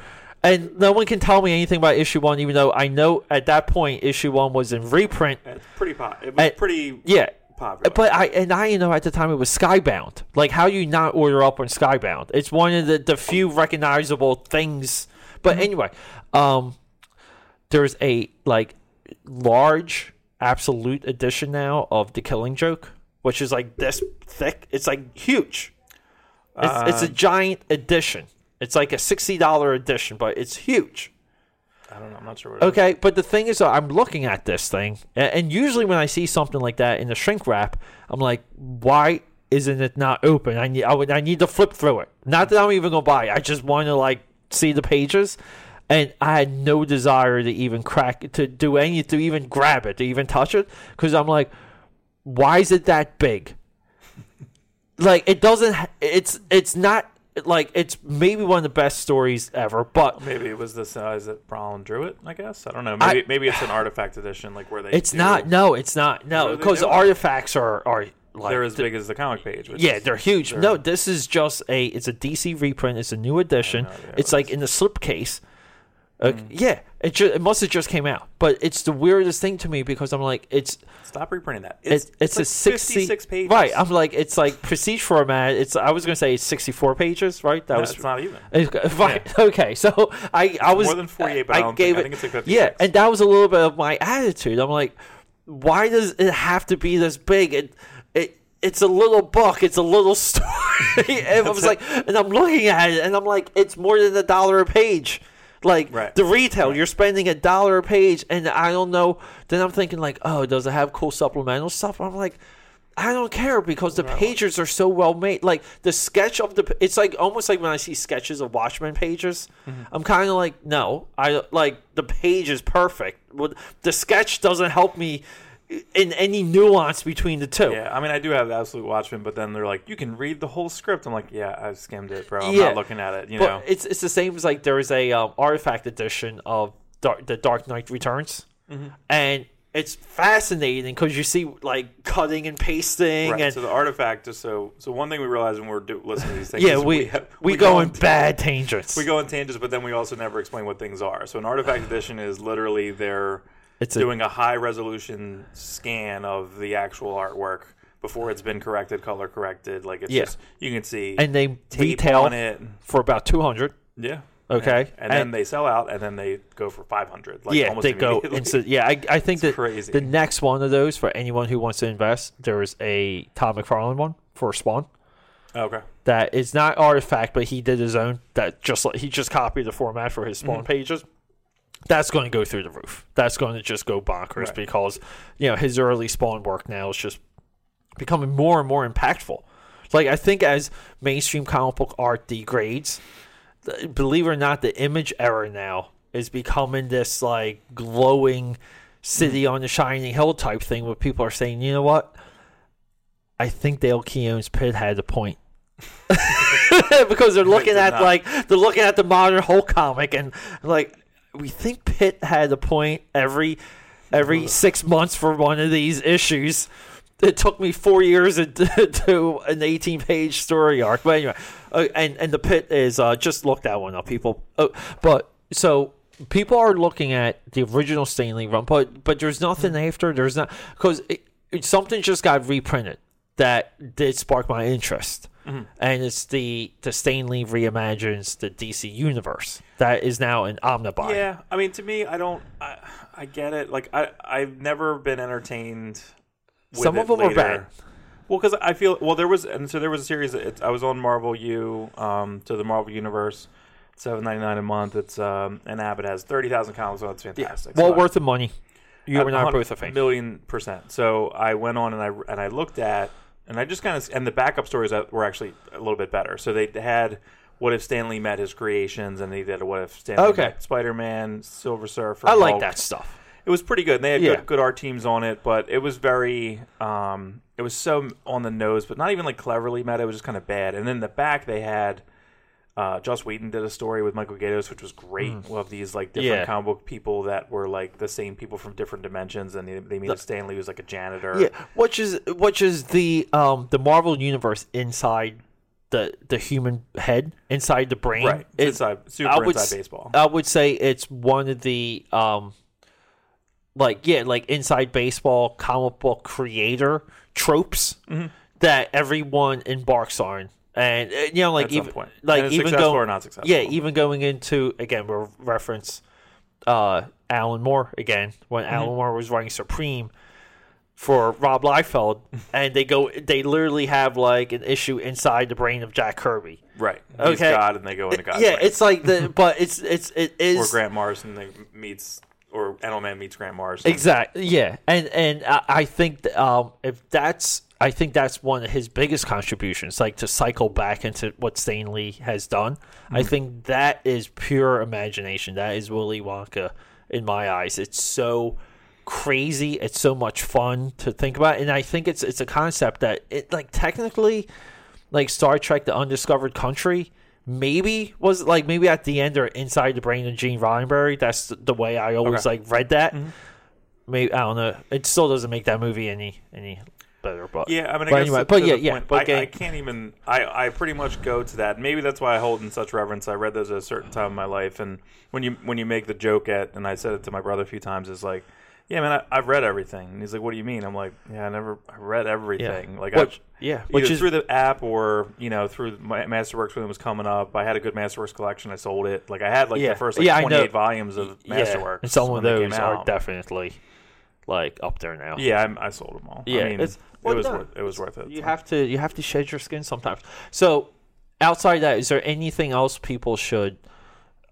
And no one can tell me anything about issue one, even though I know at that point issue one was in reprint. It's pretty pop. It was And- pretty Yeah, popular. but I and I you know at the time it was Skybound. Like how you not order up on Skybound? It's one of the, the few recognizable things. But anyway, um, there's a like large absolute edition now of the Killing Joke, which is like this thick. It's like huge. It's, it's a Uh, giant edition. It's like a sixty dollar edition, but it's huge. I don't know. I'm not sure. What it is. Okay, but the thing is, uh, I'm looking at this thing, and, and usually when I see something like that in the shrink wrap, I'm like, why isn't it not open? I need, I would, I need to flip through it. Not that I'm even gonna buy. it. I just want to like see the pages, and I had no desire to even crack, to do any, to even grab it, to even touch it, because I'm like, why is it that big? like it doesn't. It's it's not like it's maybe one of the best stories ever, but Maybe it was the size that Brown drew it. I guess I don't know. I- Maybe maybe it's an artifact edition, like where they. It's do- not. No, it's not. No, because artifacts are are like They're as th- big as the comic page. Yeah, is- they're huge. they're- no, this is just a. It's a DC reprint. It's a new edition. no idea it's like in the slipcase. Uh, Hmm. Yeah, it ju- it must have just came out, but it's the weirdest thing to me because I'm like, it's Stop reprinting that. it's It's it's, like a sixty 56 pages. Right, I'm like, it's like prestige format. It's I was gonna say it's 64 pages, right? That No, was it's not even. it's- Right. Okay. So I, I was more than 48, but I don't gave think- I it. think it's like yeah, and that was a little bit of my attitude. I'm like, why does it have to be this big? It, it, it's a little book. It's a little story. and I was like, and I'm looking at it, and I'm like, it's more than a dollar a page. Like Right. the retail, you're spending a dollar a page, and I don't know. Then I'm thinking like, oh, does it have cool supplemental stuff? I'm like. I don't care because the pages are so well made. Like the sketch of the, it's like almost like when I see sketches of Watchmen pages. Mm-hmm. I'm kind of like, no, I like the page is perfect. The sketch doesn't help me in any nuance between the two. Yeah, I mean, I do have Absolute Watchmen, but then they're like, you can read the whole script. I'm like, yeah, I've skimmed it, bro. I'm Yeah. not looking at it. You but know, it's it's the same as like there is a um, artifact edition of Dark, the Dark Knight Returns, Mm-hmm. and it's fascinating because you see like cutting and pasting right. and So the artifact, just so so one thing we realize when we're do, listening to these things, yeah, is we have- we, go, in on- bad tangents. We go in tangents, but then we also never explain what things are. So an artifact edition is literally they're It's a- doing a high resolution scan of the actual artwork before it's been corrected, color corrected. Like it's Yeah. just you can see and they tape retail on it. for about two hundred. Yeah. Okay. And, then they sell out, and then they go for five hundred. Like yeah, almost they go yeah. I, I think that crazy. the next one of those for anyone who wants to invest, there is a Todd McFarlane one for Spawn okay. that is not artifact, but he did his own. That just like he just copied the format for his Mm-hmm. Spawn pages. That's going to go through the roof. That's going to just go bonkers Right. because you know his early Spawn work now is just becoming more and more impactful. Like I think as mainstream comic book art degrades, believe it or not, the image era now is becoming this like glowing city on the shining hill type thing where people are saying, you know what? I think Dale Keown's Pitt had a point. because they're looking at not. like they're looking at the modern Hulk comic and like we think Pitt had a point every every six months for one of these issues. It took me four years to do an 18 page story arc. But anyway, uh, and and the Pitt is uh, just look that one up, people. Uh, but so people are looking at the original Stan Lee run, but but there's nothing after. There's not because something just got reprinted that did spark my interest. And it's the the Stan Lee reimagines the DC universe that is now an omnibus. Yeah, I mean, to me, I don't. I, I get it. Like, I I've never been entertained. With Some of them are bad. Well, because I feel well, there was and so there was a series. That it's, I was on Marvel U, um, to the Marvel Universe, seven ninety nine a month. It's um, an app. It has thirty thousand comics. So it's fantastic. well So I- worth the money. You I are hun- both a fan. Million percent. So I went on and I and I looked at and I just kind of and the backup stories were actually a little bit better. So they had what if Stan Lee met his creations and they did a what if Stan Lee Okay. met Spider Man, Silver Surfer. I like Hulk. that stuff. It was pretty good. And they had Yeah. good, good art teams on it, but it was very um it was so on the nose, but not even like cleverly meta. It was just kind of bad. And then the back they had. Uh, Joss Whedon did a story with Michael Gaydos, which was great. Of these like different Mm. Yeah. comic book people that were like the same people from different dimensions, and they, they made it Stan Lee who was like a janitor. Yeah, which is which is the um the Marvel universe inside the the human head, inside the brain. right. It- inside, super I would inside baseball. I would say it's one of the um like yeah, like inside baseball comic book creator tropes Mm-hmm. that everyone embarks on. And uh, you know, like At even point. like even going or not successful. Yeah, even going into again, we'll reference uh, Alan Moore again when Mm-hmm. Alan Moore was writing Supreme for Rob Liefeld, and they go, they literally have like an issue inside the brain of Jack Kirby. right. He's Okay. God, and they go into God. yeah, brain. it's like the, but it's it's it is or Grant Morrison they meets or Edelman meets Grant Morrison. Exactly. Yeah, and and I, I think that, um, if that's I think that's one of his biggest contributions, like to cycle back into what Stan Lee has done. I mm-hmm. think that is pure imagination. That is Willy Wonka in my eyes. It's so crazy. It's so much fun to think about, and I think it's it's a concept that it like technically, like Star Trek: The Undiscovered Country. Maybe was like maybe at the end or inside the brain of Gene Roddenberry. That's the, way I always Okay. like read that. Mm-hmm. Maybe I don't know. It still doesn't make that movie any any better. But Yeah, I mean, I But guess anyway, but yeah, yeah, but I, I can't even. I I pretty much go to that. Maybe that's why I hold in such reverence. I read those at a certain time in my life, and when you when you make the joke at, and I said it to my brother a few times, is like, yeah, man, I, I've read everything. And he's like, what do you mean? I'm like, yeah, I never I read everything. Like, Which- I, yeah, which is through the app or you know through my Masterworks when it was coming up. I had a good Masterworks collection. I sold it. Like I had like Yeah. the first like Yeah, I know. 28 volumes of yeah, Masterworks. and some of those are out. definitely like up there now. Yeah, I, I sold them all. Yeah, I mean, it's- it was no, worth, it was worth it. You have to you have to shed your skin sometimes. So outside that, is there anything else people should?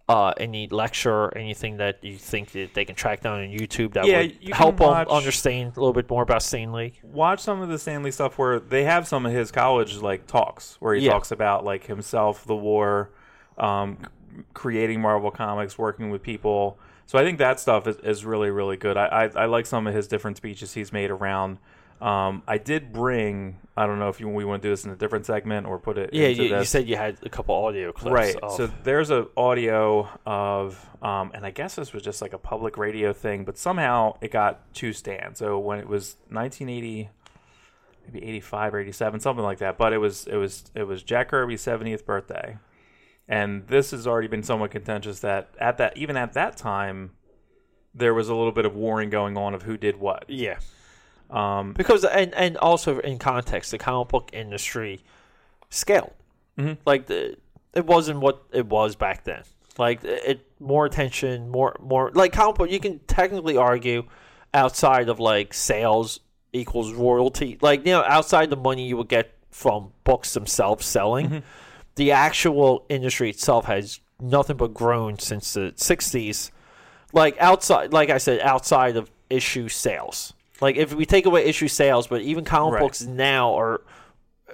Uh, any lecture, anything that you think that they can track down on YouTube that Yeah, would you help them understand a little bit more about Stan Lee? watch some of the Stan Lee stuff where they have some of his college like talks where he Yeah. talks about like himself, the war, um, creating Marvel comics, working with people. So I think that stuff is, is really really good. I, I I like some of his different speeches he's made around. Um, I did bring. I don't know if you, we want to do this in a different segment or put it. Yeah, into you, you said you had a couple audio clips. Right. of- So there's a audio of, um, and I guess this was just like a public radio thing, but somehow it got two stands. So when it was 1980, maybe 85 or 87, something like that. But it was it was it was Jack Kirby's 70th birthday, and this has already been somewhat contentious. That at that even at that time, there was a little bit of warring going on of who did what. yeah. Um, because and and also in context, the comic book industry scaled. Mhm. Like the, it wasn't what it was back then. Like it more attention, more more like comic book. You can technically argue outside of like sales equals royalty. Like you know, outside the money you would get from books themselves selling, the actual industry itself has nothing but grown since the '60s like outside like i said outside of issue sales like if we take away issue sales but even comic Right. books now are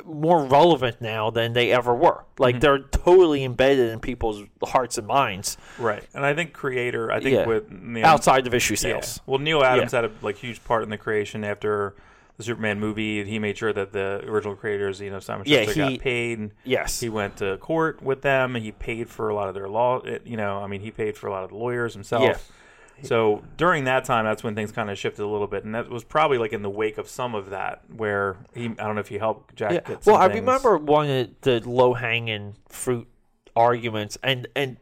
more relevant now than they ever were like Mm-hmm. they're totally embedded in people's hearts and minds right. And I think creator. I think Yeah. with Neal, outside of issue Yeah. sales Well, Neal Adams had a like huge part in the creation after the Superman movie. He made sure that the original creators, you know, Simon Yeah, Shuster, he- got paid. yes He went to court with them. He paid for a lot of their law. You know, I mean, he paid for a lot of the lawyers himself. Yeah. So during that time, that's when things kind of shifted a little bit, and that was probably like in the wake of some of that, where he. I don't know if he helped Jack. yeah. Get some well i things. remember one of the low-hanging fruit arguments and and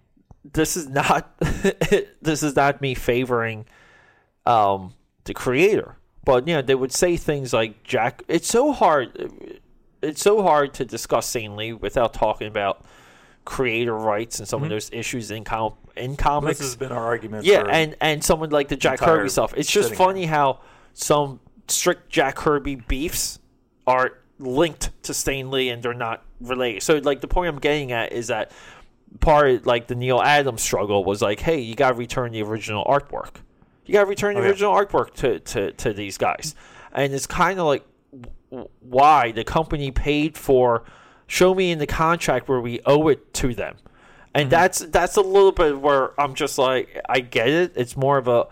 this is not this is not me favoring um the creator but you know they would say things like jack it's so hard it's so hard to discuss Stan Lee without talking about creator rights and some of mm-hmm. those issues in com- in comics This has been our argument. yeah, and and someone like the Jack Kirby stuff. It's just funny how some strict Jack Kirby beefs are linked to Stan Lee and they're not related. So like the point I'm getting at is that part of, like the Neal Adams struggle was like, hey, you got to return the original artwork. You got to return the oh, Okay. original artwork to, to, to these guys. And it's kind of like why the company paid for show me in the contract where we owe it to them. And mm-hmm. that's that's a little bit where I'm just like I get it. It's more of a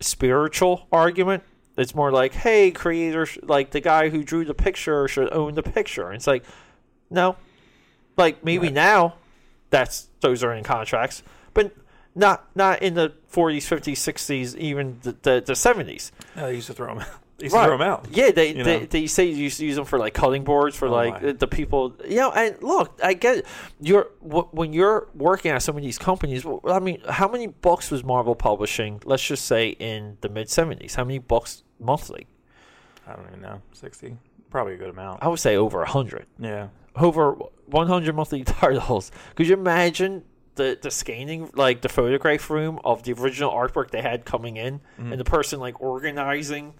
spiritual argument it's more like, hey, creator, like the guy who drew the picture should own the picture. And it's like, no, like maybe now, that's those are in contracts, but not not in the 40s, 50s, 60s, even the the, the 70s. Yeah, they used to throw them. They used to throw them out. Yeah, they, they know? they say you used to use them for like cutting boards for Oh, like my. the people. You know, and look, I get it. You're when you're working at some of these companies. I mean, how many books was Marvel publishing? Let's just say in the mid '70s. How many books monthly? I don't even know. Sixty, probably a good amount. I would say over hundred. Yeah. Over 100 monthly titles. Could you imagine? The, the scanning like the photograph room of the original artwork they had coming in Mm-hmm. and the person like organizing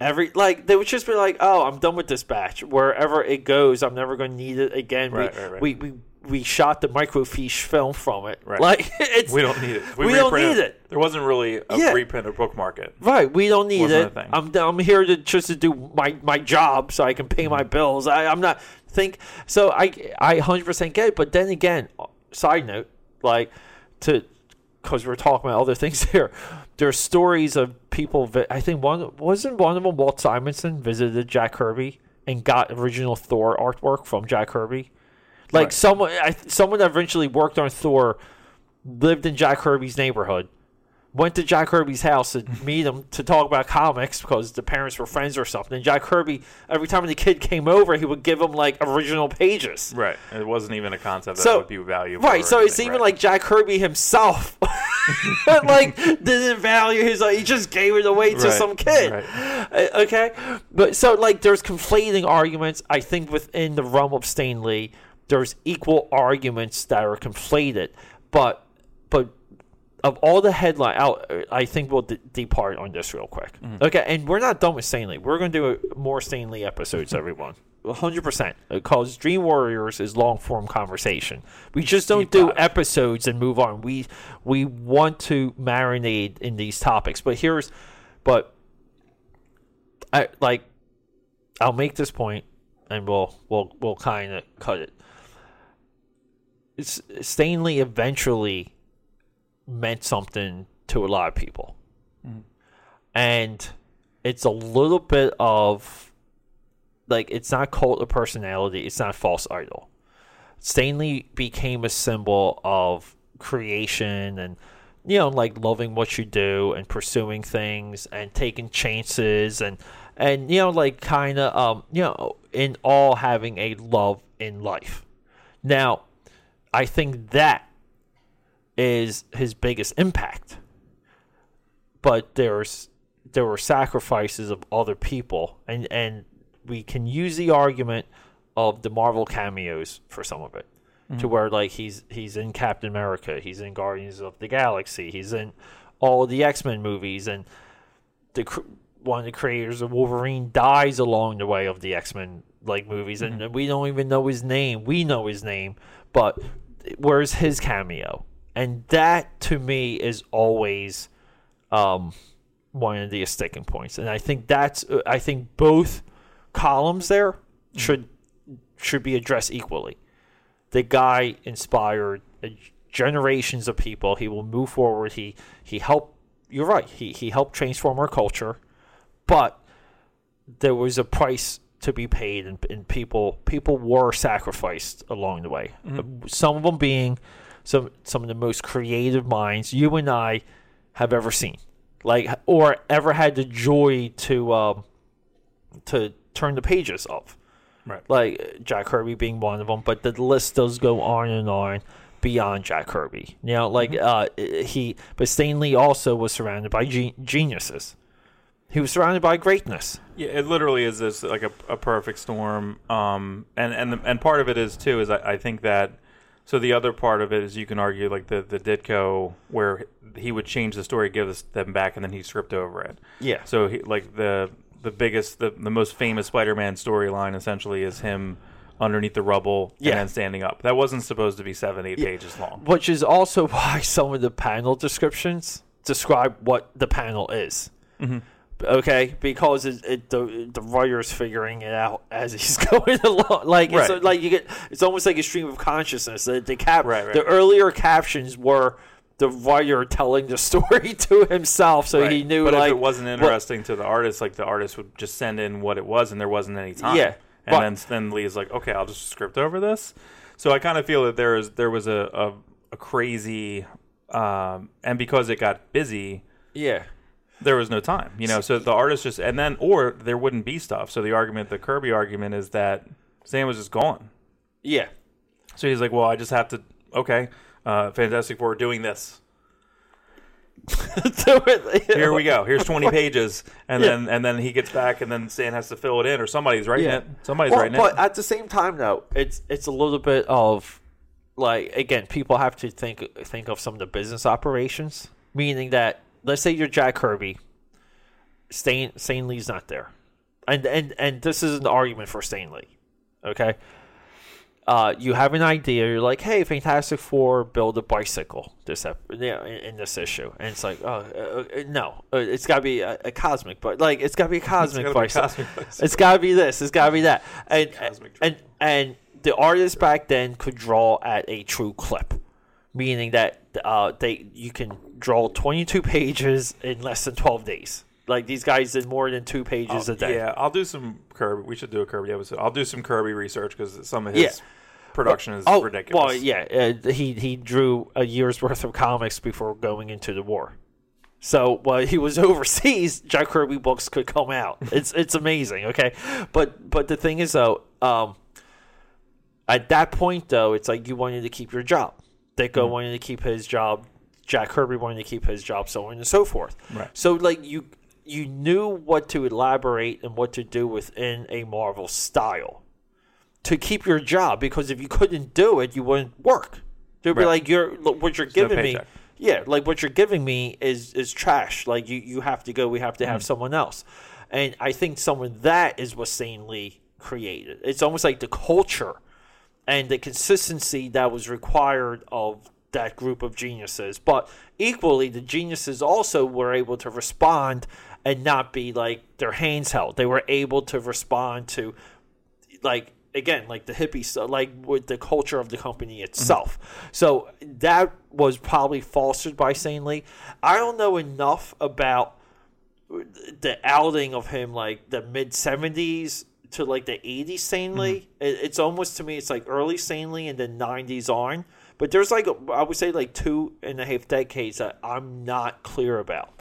every like they would just be like oh i'm done with this batch wherever it goes i'm never going to need it again Right, we, right, right. we we we shot the microfiche film from it Right. like it's We don't need it. We don't need it. There wasn't really a Yeah. or book market. right we don't need it i'm i'm here to just to do my my job so i can pay Mm-hmm. my bills i i'm not think so i i 100% get it but then again side note like to because we're talking about other things here. There's stories of people. Vi- I think one wasn't one of them. Walt Simonson visited Jack Kirby and got original Thor artwork from Jack Kirby. Like Right. someone, I, someone that eventually worked on Thor, lived in Jack Kirby's neighborhood, went to Jack Kirby's house to meet him to talk about comics because the parents were friends or something. And Jack Kirby, every time the kid came over, he would give him like original pages. Right. It wasn't even a concept that So- would be valuable. Right, so it's even right. like Jack Kirby himself, like didn't value his. Like, he just gave it away to Right, some kid. right. Uh, Okay, but so like there's conflating arguments. I think within the realm of Stan Lee, there's equal arguments that are conflated, but of all the headline, I'll, I think we'll de- depart on this real quick. Mm-hmm. Okay, and we're not done with Stan Lee. We're going to do more Stan Lee episodes, everyone. 100%. Because Dream Warriors is long form conversation. We just don't do episodes and move on. We we want to marinate in these topics. But here's but I like I'll make this point and we'll we'll we'll kind of cut it. It's Stan Lee eventually meant something to a lot of people. And it's a little bit of like it's not cult of personality, it's not false idol. Stan Lee became a symbol of creation and you know like loving what you do and pursuing things and taking chances and and you know like kind of um you know in all having a love in life. Now, I think that is his biggest impact. But there's there were sacrifices of other people and and we can use the argument of the Marvel cameos for some of it. To mm. where like he's he's in Captain America, he's in Guardians of the Galaxy, he's in all of the X-Men movies and the one of the creators of Wolverine dies along the way of the X-Men like movies and mm-hmm. we don't even know his name. We know his name, but where's his cameo? And that to me is always um, one of the sticking points. And I think that's uh, I think both columns there should should be addressed equally. The guy inspired uh, generations of people. He will move forward. He he helped. You're right. He he helped transform our culture, but there was a price to be paid, and, and people people were sacrificed along the way. Some of them being some some of the most creative minds you and I have ever seen, like or ever had the joy to um, to turn the pages of Right. like Jack Kirby being one of them, but the list does go on and on beyond Jack Kirby. You know, like uh, he, but Stan Lee also was surrounded by ge- geniuses. He was surrounded by greatness. Yeah, it literally is this like a, a perfect storm. Um, and and the, and part of it is too is I, I think that so the other part of it is you can argue like the the Ditko where he would change the story, give us them back, and then he script over it. Yeah. So he, like the the biggest the, the most famous Spider-Man storyline essentially is him underneath the rubble Yeah. and then standing up. That wasn't supposed to be seven eight pages long. Which is also why some of the panel descriptions describe what the panel is. Mm-hmm. Okay, because it, it the the writer's figuring it out as he's going along. Like it's like you get, it's almost like a stream of consciousness. The, the cap, Right, right, the earlier captions were the writer telling the story to himself, so he knew But like if it wasn't interesting to the artist, like the artist would just send in what it was, and there wasn't any time. Yeah, and but- then then Lee's like, okay, I'll just script over this. So I kind of feel that there is there was a a, a crazy, um, and because it got busy, yeah, there was no time. You know, so the artist just and then or there wouldn't be stuff. So the argument, the Kirby argument, is that Stan was just gone. yeah. So he's like, well, I just have to. Okay, uh, Fantastic Four doing this. Here we go. Here's 20 pages, and Yeah. then and then he gets back, and then Stan has to fill it in, or somebody's writing Yeah. it. Somebody's Well, writing but it. at the same time, though, it's it's a little bit of like again, people have to think think of some of the business operations, meaning that let's say you're Jack Kirby, Stan Lee's not there, and and and this is an argument for Stan Lee, okay. Uh, you have an idea. You're like, "Hey, Fantastic Four, build a bicycle." This ep- yeah, in, in this issue, and it's like, "Oh, uh, uh, no, uh, it's got to be a, a cosmic, but like, it's got to be a cosmic be bicycle. cosmic bicycle. It's got to be this. It's got to be that." And cosmic and and the artists back then could draw at a true clip, meaning that uh, they you can draw 22 pages in less than 12 days. Like these guys did more than two pages a day. Yeah, I'll do some Kirby. We should do a Kirby episode. I'll do some Kirby research because some of his Yeah. production is Oh, ridiculous. well, yeah. Uh, he he drew a year's worth of comics before going into the war. So while he was overseas, Jack Kirby books could come out. It's it's amazing. Okay, but but the thing is though, um, at that point though, it's like you wanted to keep your job. Ditko Mm-hmm. wanted to keep his job. Jack Kirby wanted to keep his job, so on and so forth. Right. So like you you knew what to elaborate and what to do within a Marvel style to keep your job because if you couldn't do it, you wouldn't work. They'd be Right. like, "You're look, what you're no giving me." Yeah, like what you're giving me is is trash. Like you you have to go. We have to Mm-hmm. have someone else. And I think someone that is what Stan Lee created. It's almost like the culture and the consistency that was required of that group of geniuses. But equally, the geniuses also were able to respond and not be like their hands held. They were able to respond to, like, again, like the hippie stuff, like with the culture of the company mm-hmm. itself. So that was probably fostered by Stan Lee. I don't know enough about the outing of him like the mid 70s to like the 80s Stan Lee. Mm-hmm. It, it's almost to me it's like early Stan Lee and then 90s on. But there's like i would say like two and a half decades that i'm not clear about.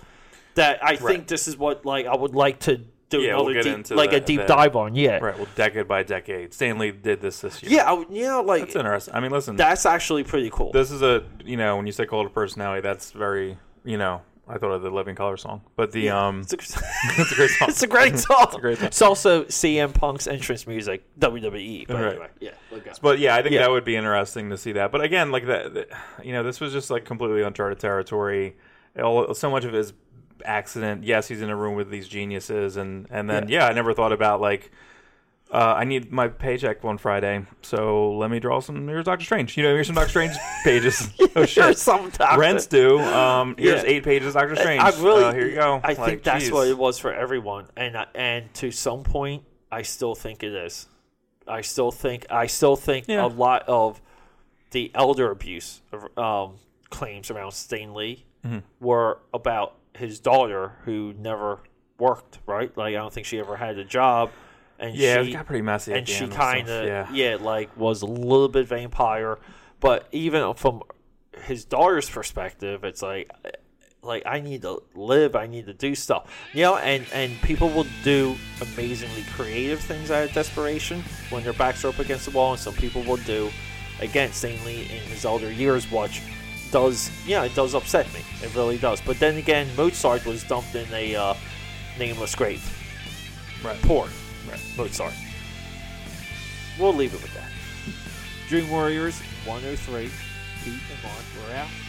That i think this is what like i would like to do Yeah, we'll get deep, into like a deep that. dive on. Yeah. Right. Well, decade by decade, Stan Lee did this this year. yeah I, you know like That's interesting. I mean, listen, that's actually pretty cool. This is a you know when you say cult of personality, that's very you know I thought of the Living Color song, but the um, it's a, it's a great song. it's a great song it's, great song. also cm punk's entrance music wwe but Right. anyway yeah. But yeah, I think Yeah. that would be interesting to see that. But again, like that, that- you know, this was just like completely uncharted territory. All, so much of it is accident. Yes, he's in a room with these geniuses, and and then yeah, I never thought about like. Uh, I need my paycheck one Friday, so let me draw some. Here's Doctor Strange. You know, here's some Doctor Strange pages. oh shit, some doctor- rent's due. Um, here's Yeah. eight pages, Doctor Strange. I really, uh, here you go. I Like, think that's geez. what it was for everyone, and I- and to some point, I still think it is. I still think I still think Yeah. a lot of the elder abuse um, claims around Stan Lee Mm-hmm. were about his daughter who never worked. Right, like I don't think she ever had a job, and Yeah, she got pretty messy. and she kind of yeah. yeah. like was a little bit vampire but even from his daughter's perspective it's like like i need to live i need to do stuff you know and and people will do amazingly creative things out of desperation when their backs are up against the wall and some people will do again Stan Lee in his older years watch does yeah it does upset me it really does but then again mozart was dumped in a uh, nameless grave Right. poor Right. Mozart. We'll leave it with that. Dream Warriors 103. Pete and Mark, we're out. 101.